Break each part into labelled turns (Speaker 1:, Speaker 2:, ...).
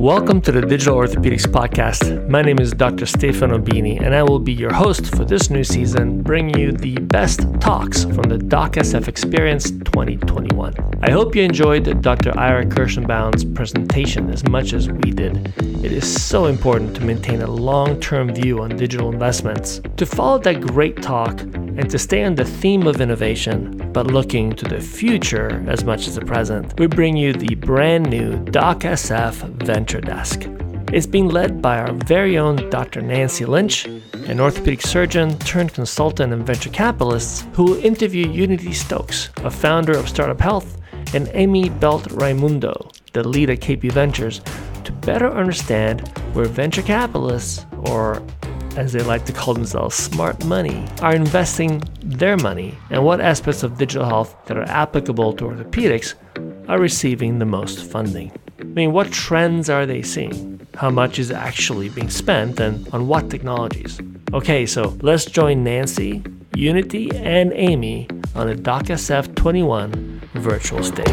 Speaker 1: Welcome to the Digital Orthopedics Podcast. My name is Dr. Stefano Bini, and I will be your host for this new season, bringing you the best talks from the DocSF Experience 2021. I hope you enjoyed Dr. Ira Kirschenbaum's presentation as much as we did. It is so important to maintain a long term view on digital investments, to follow that great talk, and to stay on the theme of innovation, but looking to the future as much as the present. We bring you the brand new DocSF Venture Venture Desk. It's being led by our very own Dr. Nancy Lynch, an orthopedic surgeon turned consultant and venture capitalist who will interview Unity Stokes, a founder of Startup Health, and Amy Belt Raimundo, the lead at KP Ventures, to better understand where venture capitalists, or as they like to call themselves, smart money, are investing their money and what aspects of digital health that are applicable to orthopedics are receiving the most funding. I mean, what trends are they seeing? How much is actually being spent and on what technologies? Okay, so let's join Nancy, Unity, and Amy on the DocSF 21 virtual stage.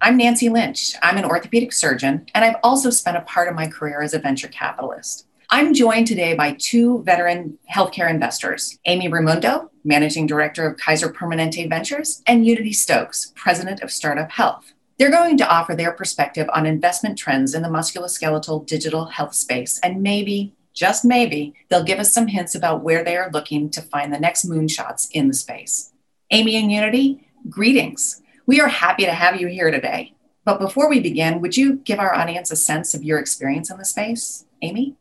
Speaker 2: I'm Nancy Lynch. I'm an orthopedic surgeon, and I've also spent a part of my career as a venture capitalist. I'm joined today by two veteran healthcare investors Amy Raimundo, Managing Director of Kaiser Permanente Ventures, and Unity Stokes, President of Startup Health. They're going to offer their perspective on investment trends in the musculoskeletal digital health space, and maybe, just maybe, they'll give us some hints about where they are looking to find the next moonshots in the space. Amy and Unity, greetings. We are happy to have you here today. But before we begin, would you give our audience a sense of your experience in the space? Amy?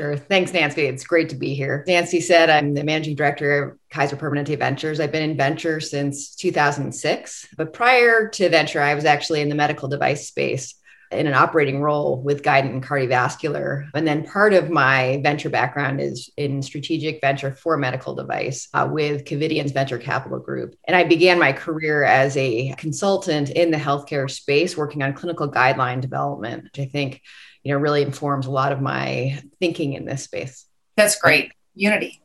Speaker 3: Sure. Thanks, Nancy. It's great to be here. Nancy said I'm the managing director of Kaiser Permanente Ventures. I've been in venture since 2006. But prior to venture, I was actually in the medical device space in an operating role with Guidant and Cardiovascular. And then part of my venture background is in strategic venture for medical device uh, with Covidien's Venture Capital Group. And I began my career as a consultant in the healthcare space, working on clinical guideline development, which I think you know really informs a lot of my thinking in this space
Speaker 2: that's great unity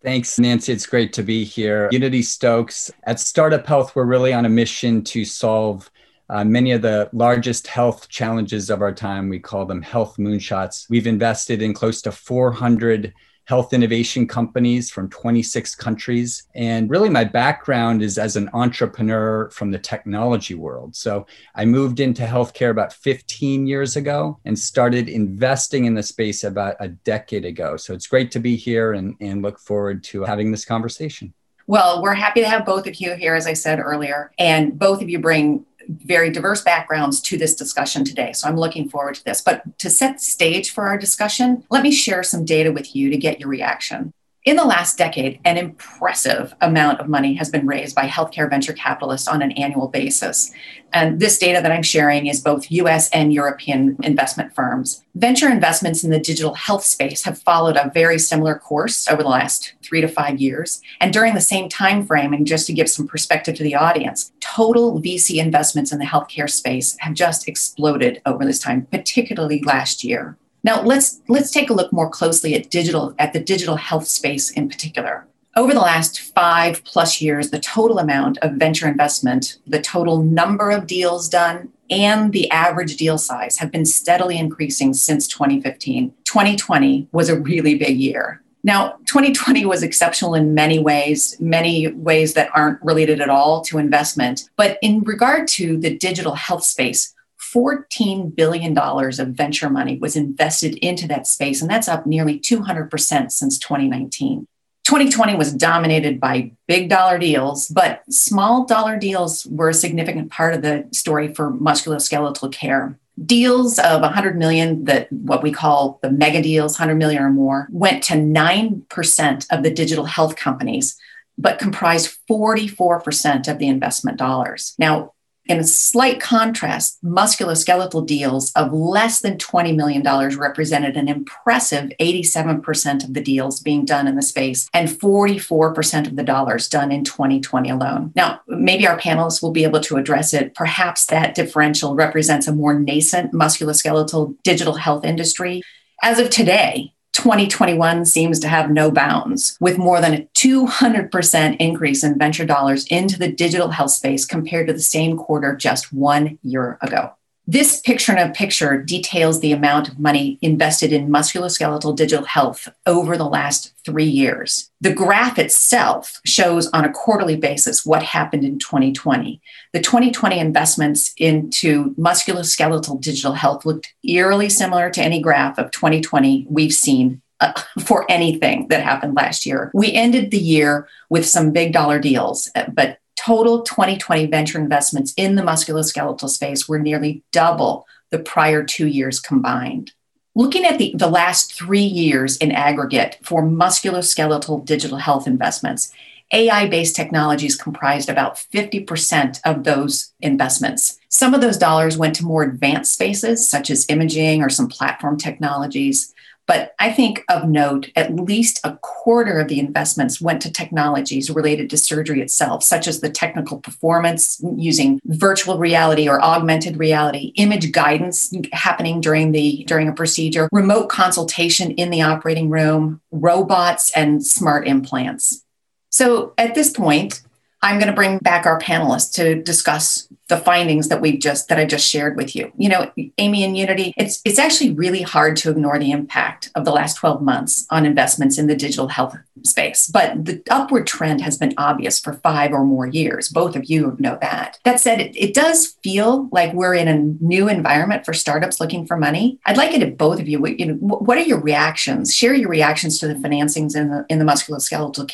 Speaker 4: Thanks, Nancy. It's great to be here. Unity Stokes. At Startup Health, we're really on a mission to solve uh, many of the largest health challenges of our time. We call them health moonshots. We've invested in close to 400 health innovation companies from 26 countries. And really, my background is as an entrepreneur from the technology world. So I moved into healthcare about 15 years ago and started investing in the space about a decade ago. So it's great to be here and, and look forward to having this conversation.
Speaker 2: Well, we're happy to have both of you here, as I said earlier. And both of you bring very diverse backgrounds to this discussion today. So I'm looking forward to this. But to set the stage for our discussion, let me share some data with you to get your reaction. In the last decade, an impressive amount of money has been raised by healthcare venture capitalists on an annual basis. And this data that I'm sharing is both US and European investment firms. Venture investments in the digital health space have followed a very similar course over the last three to five years. And during the same time frame, and just to give some perspective to the audience, total VC investments in the healthcare space have just exploded over this time, particularly last year. Now let's let's take a look more closely at digital at the digital health space in particular. Over the last five plus years, the total amount of venture investment, the total number of deals done, and the average deal size have been steadily increasing since 2015. 2020 was a really big year. Now, 2020 was exceptional in many ways, many ways that aren't related at all to investment. But in regard to the digital health space, $14 billion of venture money was invested into that space, and that's up nearly 200% since 2019. 2020 was dominated by big dollar deals, but small dollar deals were a significant part of the story for musculoskeletal care. Deals of 100 million, that what we call the mega deals, 100 million or more, went to 9% of the digital health companies, but comprised 44% of the investment dollars. Now, in a slight contrast, musculoskeletal deals of less than $20 million represented an impressive 87% of the deals being done in the space and 44% of the dollars done in 2020 alone. Now, maybe our panelists will be able to address it. Perhaps that differential represents a more nascent musculoskeletal digital health industry. As of today, 2021 seems to have no bounds, with more than a 200% increase in venture dollars into the digital health space compared to the same quarter just one year ago. This picture in a picture details the amount of money invested in musculoskeletal digital health over the last three years. The graph itself shows on a quarterly basis what happened in 2020. The 2020 investments into musculoskeletal digital health looked eerily similar to any graph of 2020 we've seen uh, for anything that happened last year. We ended the year with some big dollar deals, but total 2020 venture investments in the musculoskeletal space were nearly double the prior two years combined. Looking at the, the last three years in aggregate for musculoskeletal digital health investments, AI based technologies comprised about 50% of those investments. Some of those dollars went to more advanced spaces, such as imaging or some platform technologies. But I think of note, at least a quarter of the investments went to technologies related to surgery itself, such as the technical performance using virtual reality or augmented reality, image guidance happening during the during a procedure, remote consultation in the operating room, robots and smart implants. So at this point, I'm going to bring back our panelists to discuss the findings that we've just that I just shared with you. You know, Amy and Unity, it's it's actually really hard to ignore the impact of the last 12 months on investments in the digital health space. But the upward trend has been obvious for five or more years. Both of you know that. That said, it, it does feel like we're in a new environment for startups looking for money. I'd like it if both of you, you know, what are your reactions? Share your reactions to the financings in the in the musculoskeletal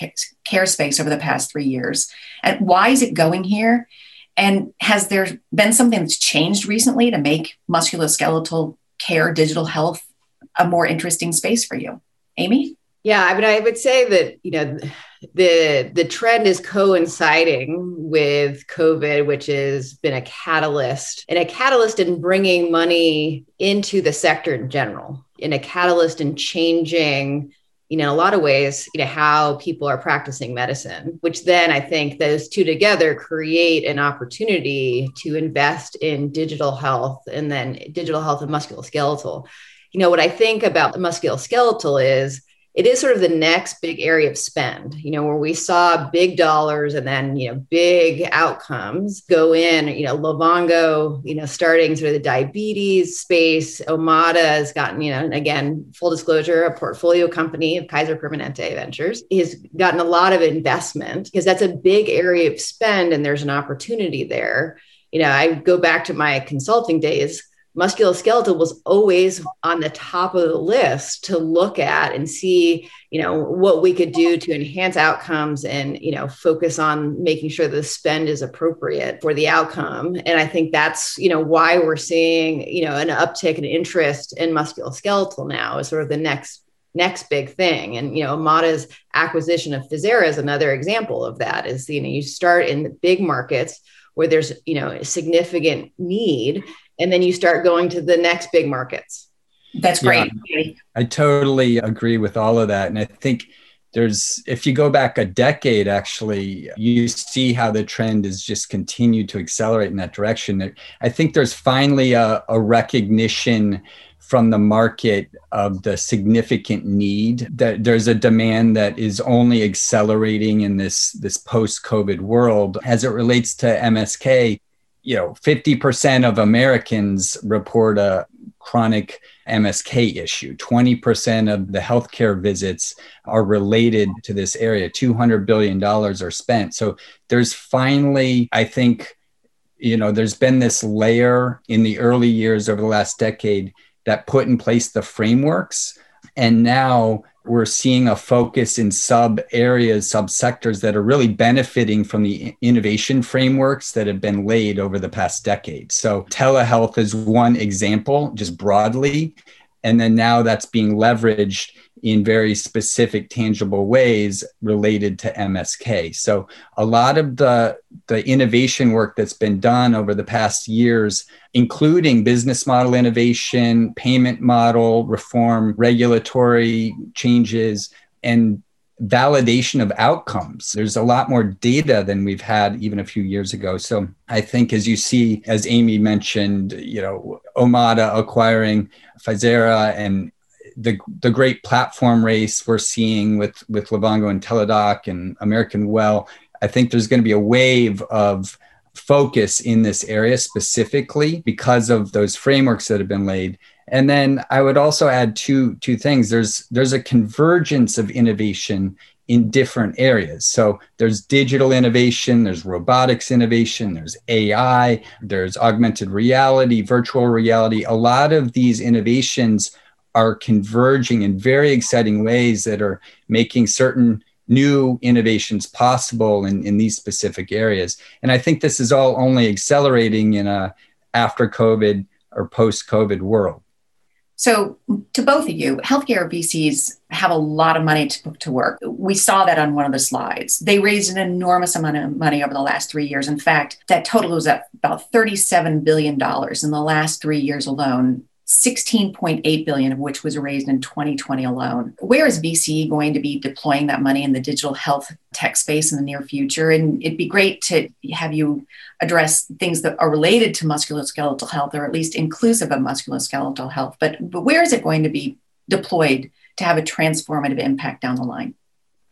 Speaker 2: care space over the past three years, and why is it going here? And has there been something that's changed recently to make musculoskeletal care, digital health, a more interesting space for you? Amy?
Speaker 3: Yeah, I mean, I would say that you know the the trend is coinciding with COVID, which has been a catalyst and a catalyst in bringing money into the sector in general, and a catalyst in changing you know, in a lot of ways, you know, how people are practicing medicine, which then I think those two together create an opportunity to invest in digital health and then digital health and musculoskeletal. You know, what I think about the musculoskeletal is it is sort of the next big area of spend, you know, where we saw big dollars and then, you know, big outcomes go in, you know, Livongo, you know, starting sort of the diabetes space. Omada has gotten, you know, again, full disclosure, a portfolio company of Kaiser Permanente Ventures has gotten a lot of investment because that's a big area of spend and there's an opportunity there. You know, I go back to my consulting days musculoskeletal was always on the top of the list to look at and see you know what we could do to enhance outcomes and you know focus on making sure the spend is appropriate for the outcome. And i think that's you know why we're seeing you know an uptick in interest in musculoskeletal now is sort of the next next big thing. And you know Omada's acquisition of Physera is another example of that is you know you start in the big markets where there's you know a significant need and then you start going to the next big markets.
Speaker 2: That's great. Yeah,
Speaker 4: I totally agree with all of that. And I think there's, if you go back a decade, actually, you see how the trend has just continued to accelerate in that direction. I think there's finally a, a recognition from the market of the significant need that there's a demand that is only accelerating in this this post covid world. As it relates to MSK you know 50% of americans report a chronic msk issue. 20% of the healthcare visits are related to this area. 200 billion dollars are spent. So there's finally i think you know there's been this layer in the early years over the last decade that put in place the frameworks and now we're seeing a focus in sub areas, sub sectors that are really benefiting from the innovation frameworks that have been laid over the past decade. So, telehealth is one example, just broadly. And then now that's being leveraged in very specific, tangible ways related to MSK. So a lot of the, the innovation work that's been done over the past years, including business model innovation, payment model reform, regulatory changes, and validation of outcomes. There's a lot more data than we've had even a few years ago. So I think as you see, as Amy mentioned, you know, Omada acquiring Physera and the the great platform race we're seeing with with Livongo and Teladoc and American Well, I think there's going to be a wave of focus in this area specifically because of those frameworks that have been laid. And then I would also add two two things. There's there's a convergence of innovation in different areas. So there's digital innovation, there's robotics innovation, there's AI, there's augmented reality, virtual reality. A lot of these innovations are converging in very exciting ways that are making certain new innovations possible in, in these specific areas. And I think this is all only accelerating in a after COVID or post COVID world.
Speaker 2: So, to both of you, healthcare VCs have a lot of money to put to work. We saw that on one of the slides. They raised an enormous amount of money over the last three years. In fact, that total was at about $37 billion in the last three years alone 16.8 billion of which was raised in 2020 alone. Where is VC going to be deploying that money in the digital health tech space in the near future? And it'd be great to have you address things that are related to musculoskeletal health or at least inclusive of musculoskeletal health. But, but where is it going to be deployed to have a transformative impact down the line?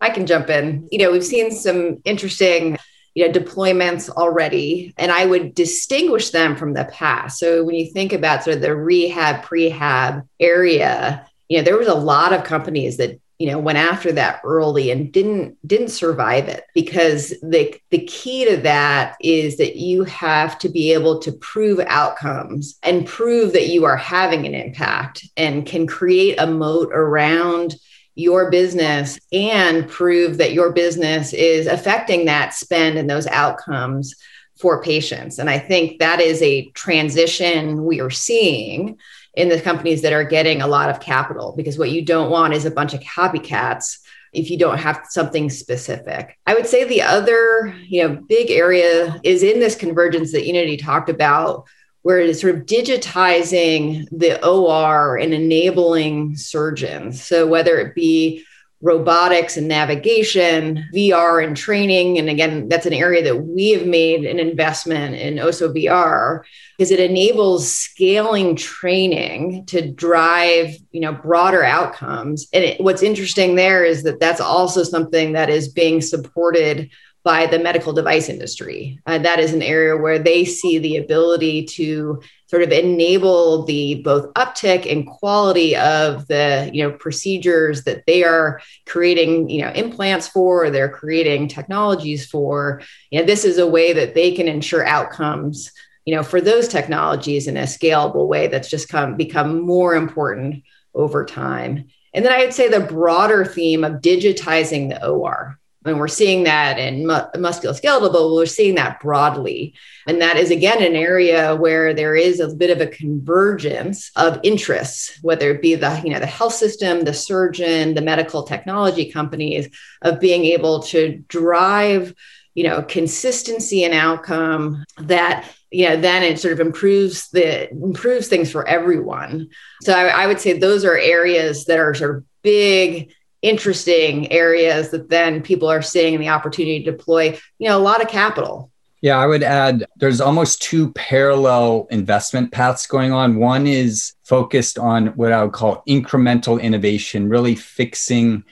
Speaker 3: I can jump in. You know, we've seen some interesting you know deployments already and i would distinguish them from the past. So when you think about sort of the rehab prehab area you know there was a lot of companies that you know went after that early and didn't didn't survive it because the the key to that is that you have to be able to prove outcomes and prove that you are having an impact and can create a moat around your business and prove that your business is affecting that spend and those outcomes for patients. And I think that is a transition we are seeing in the companies that are getting a lot of capital because what you don't want is a bunch of copycats if you don't have something specific. I would say the other, you know, big area is in this convergence that Unity talked about where it is sort of digitizing the OR and enabling surgeons. So whether it be robotics and navigation, VR and training. And again, that's an area that we have made an investment in Osso VR because it enables scaling training to drive, you know, broader outcomes. And it, what's interesting there is that that's also something that is being supported by the medical device industry. Uh, that is an area where they see the ability to sort of enable the both uptick and quality of the you know procedures that they are creating you know implants for they're creating technologies for. You know this is a way that they can ensure outcomes you know for those technologies in a scalable way that's just come become more important over time. And then i'd say the broader theme of digitizing the or and we're seeing that in mu- musculoskeletal, but we're seeing that broadly. And that is, again, an area where there is a bit of a convergence of interests, whether it be the, you know, the health system, the surgeon, the medical technology companies, of being able to drive, you know, consistency and outcome that you know, then it sort of improves the improves things for everyone. So I, I would say those are areas that are sort of big interesting areas that then people are seeing the opportunity to deploy, you know, a lot of capital.
Speaker 4: Yeah, I would add there's almost two parallel investment paths going on. One is focused on what I would call incremental innovation, really fixing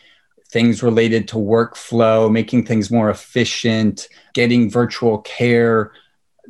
Speaker 4: things related to workflow, making things more efficient, getting virtual care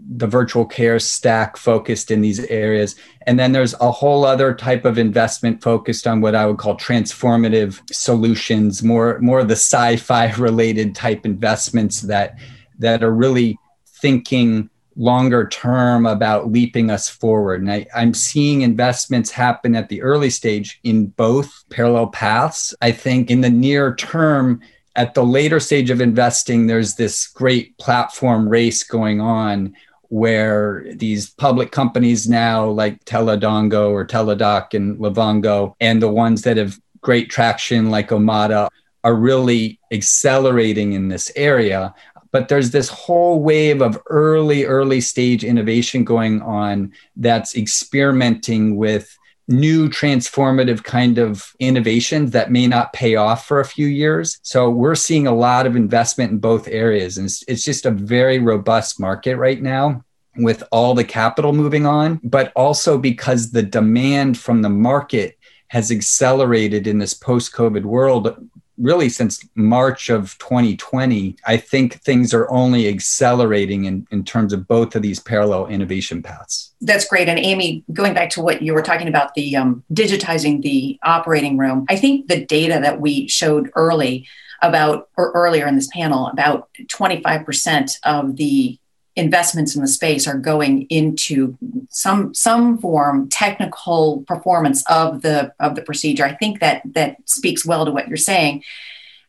Speaker 4: the virtual care stack focused in these areas. And then there's a whole other type of investment focused on what I would call transformative solutions, more, more of the sci-fi related type investments that, that are really thinking longer term about leaping us forward. And I, am seeing investments happen at the early stage in both parallel paths. I think in the near term, at the later stage of investing, there's this great platform race going on where these public companies now like Teledongo or Teladoc and Livongo and the ones that have great traction like Omada are really accelerating in this area. But there's this whole wave of early, early stage innovation going on that's experimenting with new transformative kind of innovations that may not pay off for a few years. So we're seeing a lot of investment in both areas. And it's, it's just a very robust market right now with all the capital moving on, but also because the demand from the market has accelerated in this post COVID world really since March of 2020, I think things are only accelerating in, in terms of both of these parallel innovation paths.
Speaker 2: That's great. And Amy, going back to what you were talking about, the um, digitizing the operating room, I think the data that we showed early about, or earlier in this panel, about 25% of the investments in the space are going into some some form technical performance of the of the procedure. I think that that speaks well to what you're saying.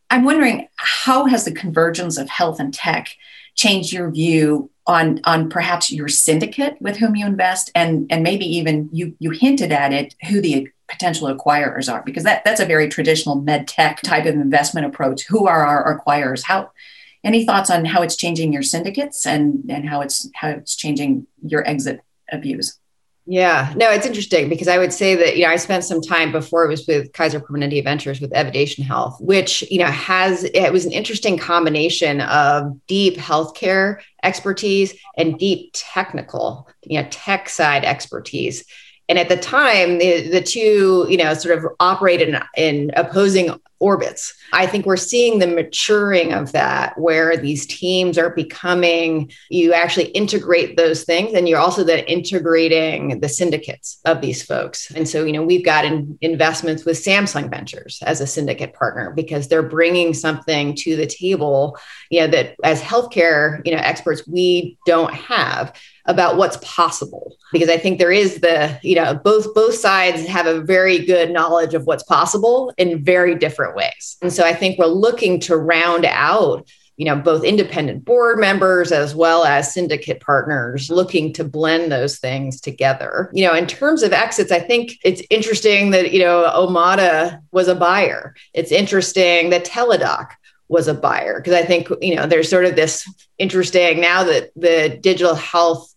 Speaker 2: I'm wondering how has the convergence of health and tech changed your view on on perhaps your syndicate with whom you invest? And and maybe even you you hinted at it who the potential acquirers are because that that's a very traditional med tech type of investment approach. Who are our acquirers? How any thoughts on how it's changing your syndicates and and how it's how it's changing your exit views?
Speaker 3: Yeah, no, it's interesting because I would say that you know I spent some time before it was with Kaiser Permanente Ventures with Evidation Health, which you know has it was an interesting combination of deep healthcare expertise and deep technical, you know, tech side expertise. And at the time, the, the two, you know, sort of operated in, in opposing orbits. I think we're seeing the maturing of that where these teams are becoming, you actually integrate those things and you're also then integrating the syndicates of these folks. And so, you know, we've got in, investments with Samsung Ventures as a syndicate partner because they're bringing something to the table, you know, that as healthcare, you know, experts, we don't have about what's possible because i think there is the you know both both sides have a very good knowledge of what's possible in very different ways. And so i think we're looking to round out you know both independent board members as well as syndicate partners looking to blend those things together. You know in terms of exits i think it's interesting that you know omada was a buyer. It's interesting that teladoc was a buyer because I think you know there's sort of this interesting now that the digital health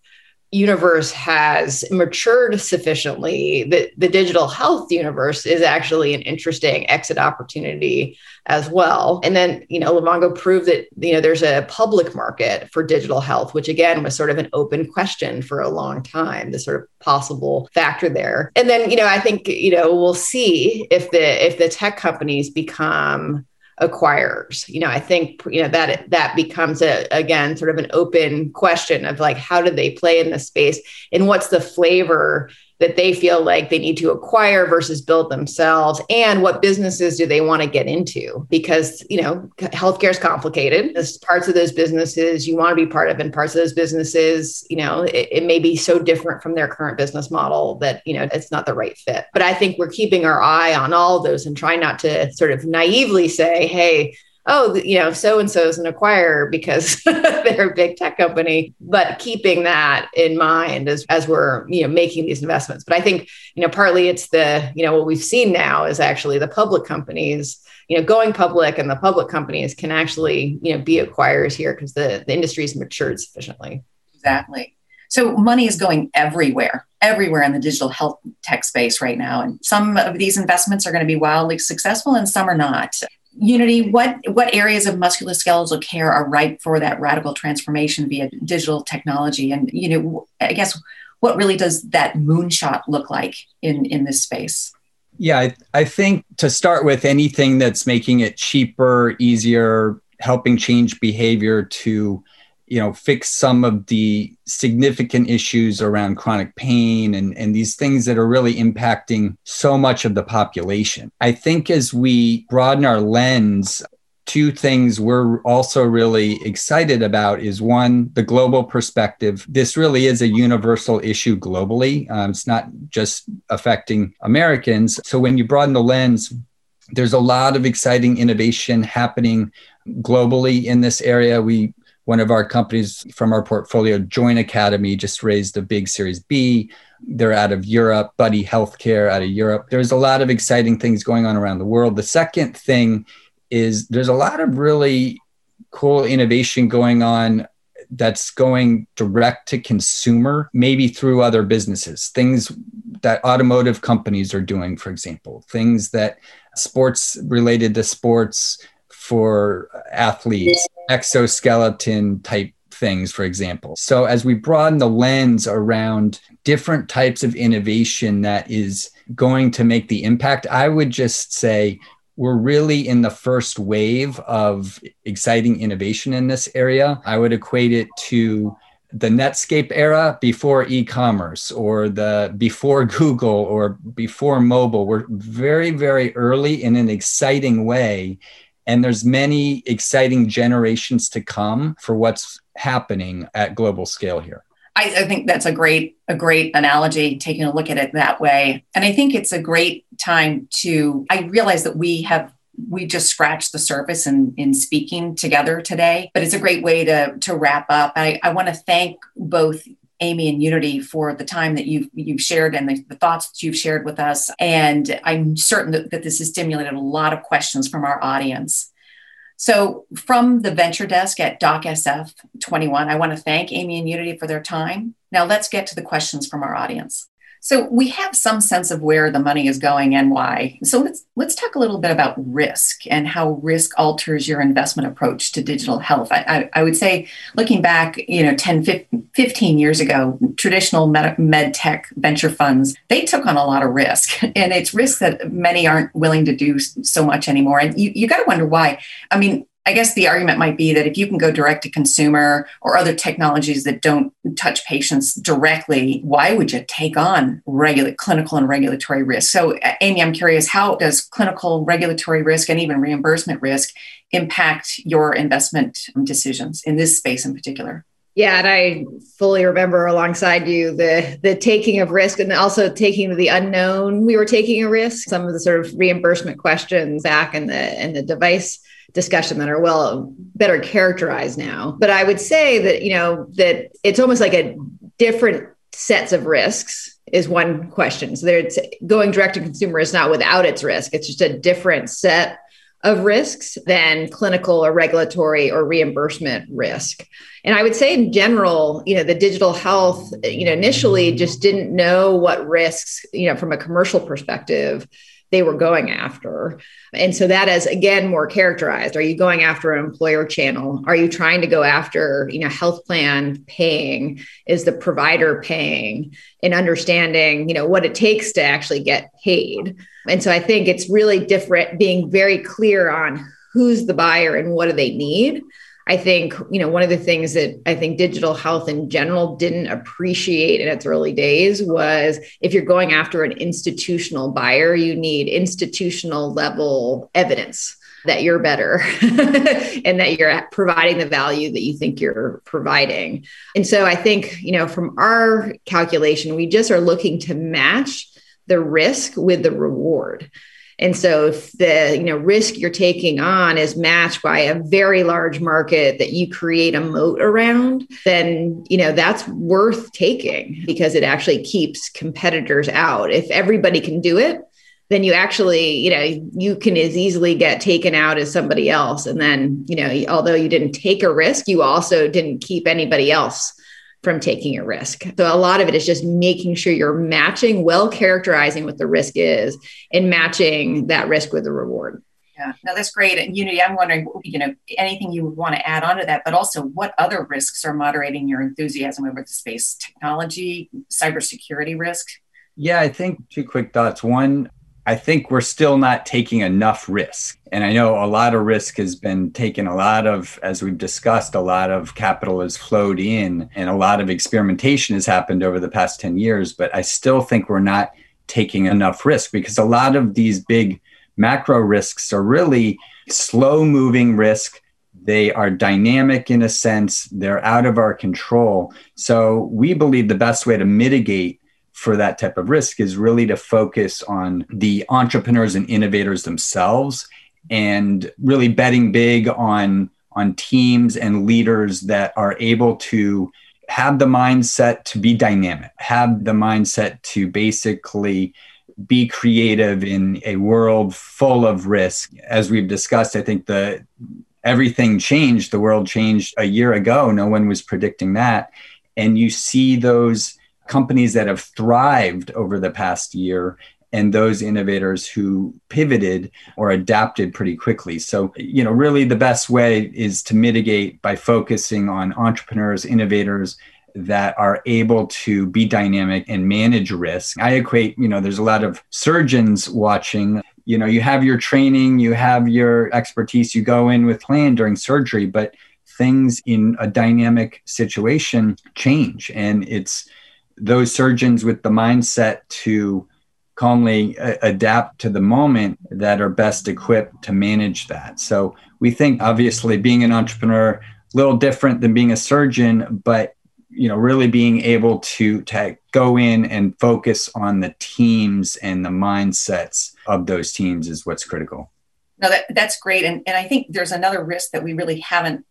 Speaker 3: universe has matured sufficiently that the digital health universe is actually an interesting exit opportunity as well. And then, you know, Livongo proved that, you know, there's a public market for digital health, which again was sort of an open question for a long time, the sort of possible factor there. And then, you know, I think, you know, we'll see if the if the tech companies become acquirers. You know i think you know that that becomes a again sort of an open question of like how do they play in this space? And what's the flavor that they feel like they need to acquire versus build themselves? And what businesses do they want to get into? Because you know healthcare is complicated. There's parts of those businesses you want to be part of and parts of those businesses you know it, it, may be so different from their current business model that you know it's not the right fit. But i think we're keeping our eye on all those and trying not to sort of naively say hey oh, you know, so and so is an acquirer because they're a big tech company, but keeping that in mind as, as we're, you know, making these investments. But I think, you know, partly it's the, you know, what we've seen now is actually the public companies, you know, going public and the public companies can actually, you know, be acquirers here because the, the industry's matured sufficiently.
Speaker 2: Exactly. So money is going everywhere, everywhere in the digital health tech space right now. And some of these investments are going to be wildly successful and some are not. Unity, what what areas of musculoskeletal care are ripe for that radical transformation via digital technology? And you know, I guess what really does that moonshot look like in in this space?
Speaker 4: Yeah, I, I think to start with, anything that's making it cheaper, easier, helping change behavior to you know fix some of the significant issues around chronic pain and, and these things that are really impacting so much of the population. I think as we broaden our lens two things we're also really excited about is one the global perspective. This really is a universal issue globally. Um, it's not just affecting americans. So when you broaden the lens there's a lot of exciting innovation happening globally in this area. We one of our companies from our portfolio, Joint Academy, just raised a big Series B. They're out of Europe, Buddy Healthcare out of Europe. There's a lot of exciting things going on around the world. The second thing is there's a lot of really cool innovation going on that's going direct to consumer, maybe through other businesses, things that automotive companies are doing, for example, things that sports related to sports for athletes, exoskeleton type things, for example. So, as we broaden the lens around different types of innovation that is going to make the impact, I would just say we're really in the first wave of exciting innovation in this area. I would equate it to the Netscape era before e-commerce or the before Google or before mobile. We're very, very early in an exciting way. And there's many exciting generations to come for what's happening at global scale here.
Speaker 2: I, I, think that's a great a great analogy taking a look at it that way and i think it's a great time to i realize that we have we just scratched the surface in, in speaking together today but it's a great way to to wrap up i, I want to thank both Amy and Unity for the time that you've you've shared and the, the, thoughts that you've shared with us. And I'm certain that, that this has stimulated a lot of questions from our audience. So, from the venture desk at DocSF 21, I want to thank Amy and Unity for their time. Now, let's get to the questions from our audience. So we have some sense of where the money is going and why. So let's let's talk a little bit about risk and how risk alters your investment approach to digital health. I, I, I would say, looking back, you know, 10, 15 years ago, traditional med, med tech venture funds, they took on a lot of risk. And it's risk that many aren't willing to do so much anymore. And you, you got to wonder why. I mean, I guess the argument might be that if you can go direct to consumer or other technologies that don't touch patients directly, why would you take on regular clinical and regulatory risk? So, Amy, I'm curious, how does clinical regulatory risk and even reimbursement risk impact your investment decisions in this space in particular?
Speaker 5: Yeah, and I fully remember alongside you the the taking of risk and also taking the unknown. We were taking a risk. Some of the sort of reimbursement questions back in the in the device discussion that are well better characterized now. But I would say that, you know, that it's almost like a different sets of risks is one question. So there's going direct to consumer is not without its risk. It's just a different set of risks than clinical or regulatory or reimbursement risk. And I would say in general, you know, the digital health, you know, initially just didn't know what risks, you know, from a commercial perspective they were going after. And so that is again more characterized. Are you going after an employer channel? Are you trying to go after, you know, health plan paying? Is the provider paying? And understanding, you know, what it takes to actually get paid. And so I think it's really different being very clear on who's the buyer and what do they need I think, you know, one of the things that I think digital health in general didn't appreciate in its early days was if you're going after an institutional buyer, you need institutional level evidence that you're better and that you're providing the value that you think you're providing. And so I think, you know, from our calculation, we just are looking to match the risk with the reward. And so if the you know risk you're taking on is matched by a very large market that you create a moat around, then you know that's worth taking because it actually keeps competitors out. If everybody can do it, then you actually, you know, you can as easily get taken out as somebody else. And then, you know, although you didn't take a risk, you also didn't keep anybody else from taking a risk. So a lot of it is just making sure you're matching, well characterizing what the risk is and matching that risk with the reward.
Speaker 2: Yeah, no, that's great. And Unity, I'm wondering, you know, anything you would want to add on to that, but also what other risks are moderating your enthusiasm over the space technology, cybersecurity risk?
Speaker 4: Yeah, I think two quick thoughts. One, I think we're still not taking enough risk. And I know a lot of risk has been taken, a lot of, as we've discussed, a lot of capital has flowed in and a lot of experimentation has happened over the past 10 years. But I still think we're not taking enough risk because a lot of these big macro risks are really slow moving risk. They are dynamic in a sense, they're out of our control. So we believe the best way to mitigate for that type of risk is really to focus on the entrepreneurs and innovators themselves and really betting big on on teams and leaders that are able to have the mindset to be dynamic have the mindset to basically be creative in a world full of risk. As we've discussed i think the everything changed the world changed a year ago. No one was predicting that. And you see those companies that have thrived over the past year and those innovators who pivoted or adapted pretty quickly. So, you know, really the best way is to mitigate by focusing on entrepreneurs, innovators that are able to be dynamic and manage risk. I equate, you know, there's a lot of surgeons watching you know you have your training you have your expertise you go in with plan during surgery but things in a dynamic situation change and it's those surgeons with the mindset to calmly uh, adapt to the moment that are best equipped to manage that. So we think obviously being an entrepreneur a little different than being a surgeon but you know really being able to to go in and focus on the teams and the mindsets of those teams is what's critical.
Speaker 2: No that, that's great and, and i think there's another risk that we really haven't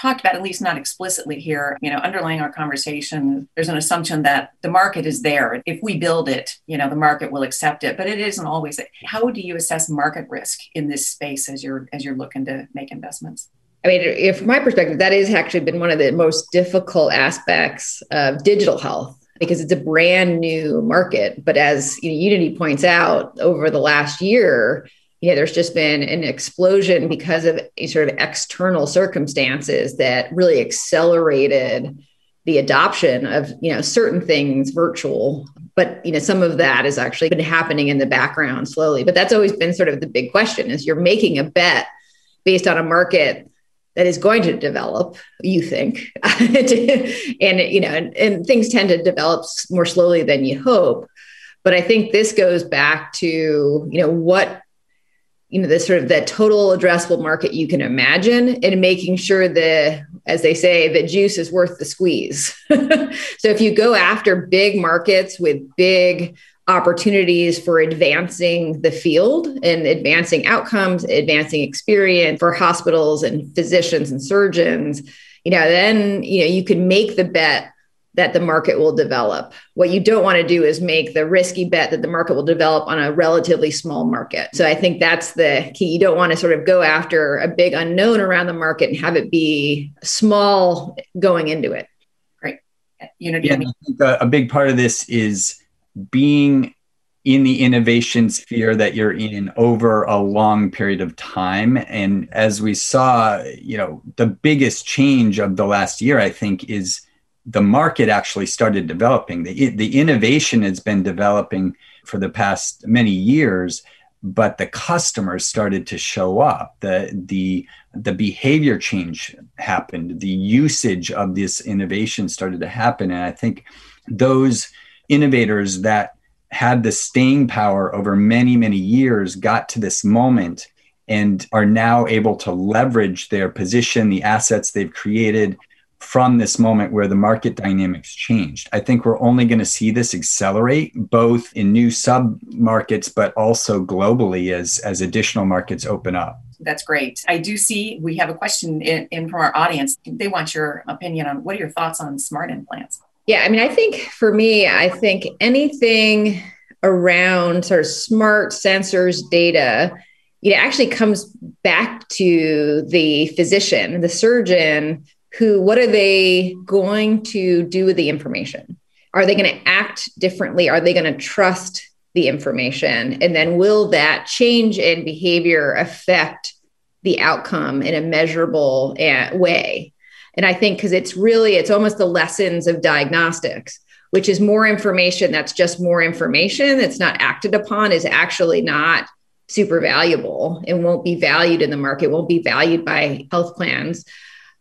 Speaker 2: talked about at least not explicitly here you know underlying our conversation there's an assumption that the market is there. If we build it you know the market will accept it but it isn't always how do you assess market risk in this space as you're as you're looking to make investments?
Speaker 5: I mean, from my perspective, that has actually been one of the most difficult aspects of digital health because it's a brand new market. But as Unity points out, over the last year, you know, there's just been an explosion because of sort of external circumstances that really accelerated the adoption of you know certain things virtual. But you know some of that has actually been happening in the background slowly. But that's always been sort of the big question is you're making a bet based on a market that is going to develop you think. And you know and, and, things tend to develop more slowly than you hope. But i think this goes back to you know what you know the sort of the total addressable market you can imagine and making sure the as they say the juice is worth the squeeze. So if you go after big markets with big opportunities for advancing the field and advancing outcomes, advancing experience for hospitals and physicians and surgeons, you know, then you know you can make the bet that the market will develop. What you don't want to do is make the risky bet that the market will develop on a relatively small market. So I think that's the key. You don't want to sort of go after a big unknown around the market and have it be small going into it.
Speaker 2: Great.
Speaker 4: Unity. Yeah, I think a, a big part of this is being in the innovation sphere that you're in over a long period of time and as we saw you know the biggest change of the last year i think is the market actually started developing. The, the innovation has been developing for the past many years but the customers started to show up. The the the behavior change happened. The usage of this innovation started to happen. And i think those innovators that had the staying power over many, many years got to this moment and are now able to leverage their position, the assets they've created from this moment where the market dynamics changed. I think we're only going to see this accelerate both in new sub markets, but also globally as, as additional markets open up.
Speaker 2: That's great. I do see we have a question in, in from our audience. They want your opinion on what are your thoughts on smart implants?
Speaker 5: Yeah, I mean, I think for me, I think anything around sort of smart sensors data, it actually comes back to the physician, the surgeon, who what are they going to do with the information? Are they going to act differently? Are they going to trust the information? And then will that change in behavior affect the outcome in a measurable eh, way? And I think because it's really, it's almost the lessons of diagnostics, which is more information that's just more information that's not acted upon is actually not super valuable and won't be valued in the market, won't be valued by health plans.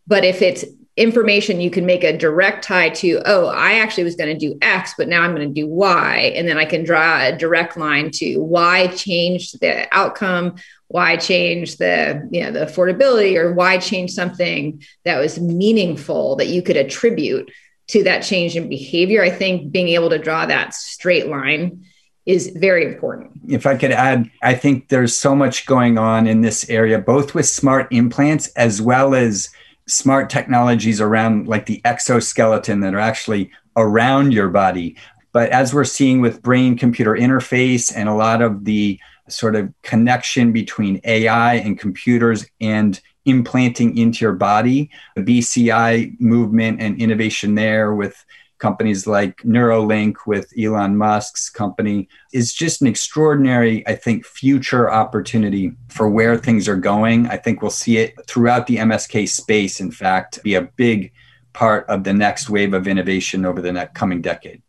Speaker 5: But if it's information you can make a direct tie to, oh, I actually was going to do X, but now I'm going to do Y. And then I can draw a direct line to why changed the outcome, why change the you know the affordability or why change something that was meaningful that you could attribute to that change in behavior i think being able to draw that straight line is very important
Speaker 4: if i could add i think there's so much going on in this area both with smart implants as well as smart technologies around like the exoskeleton that are actually around your body but as we're seeing with brain computer interface and a lot of the sort of connection between AI and computers and implanting into your body. The BCI movement and innovation there with companies like Neuralink with Elon Musk's company is just an extraordinary, I think, future opportunity for where things are going. I think we'll see it throughout the MSK space, in fact, be a big part of the next wave of innovation over the next coming decade.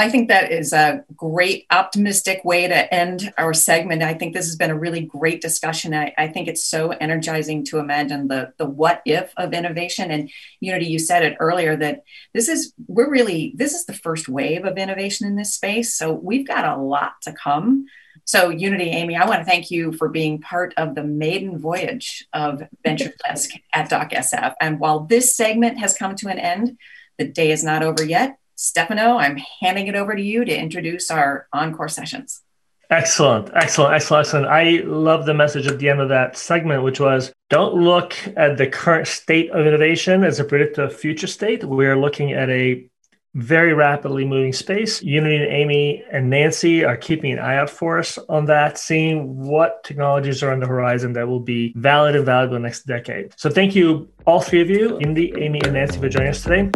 Speaker 2: I think that is a great optimistic way to end our segment. I think this has been a really great discussion. I, I, think it's so energizing to imagine the, the what if of innovation. And Unity, you said it earlier that this is, we're really, this is the first wave of innovation in this space. So we've got a lot to come. So, Unity, Amy, I want to thank you for being part of the maiden voyage of Venture Desk at DocSF. And while this segment has come to an end, the day is not over yet. Stefano, I'm handing it over to you to introduce our encore sessions.
Speaker 1: Excellent, excellent, excellent, excellent. I love the message at the end of that segment, which was don't look at the current state of innovation as a predictor of future state. We're looking at a very rapidly moving space. Unity and Amy and Nancy are keeping an eye out for us on that, seeing what technologies are on the horizon that will be valid and valuable next decade. So thank you, all three of you, Unity, Amy, and Nancy, for joining us today.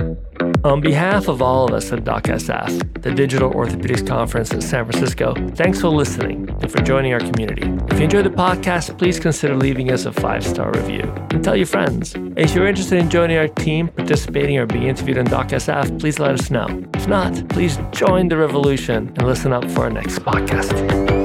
Speaker 1: On behalf of all of us at DocSF, the Digital Orthopedics Conference in San Francisco, thanks for listening and for joining our community. If you enjoyed the podcast, please consider leaving us a five star review and tell your friends. If you're interested in joining our team, participating, or being interviewed on DocSF, please let us know. If not, please join the revolution and listen up for our next podcast.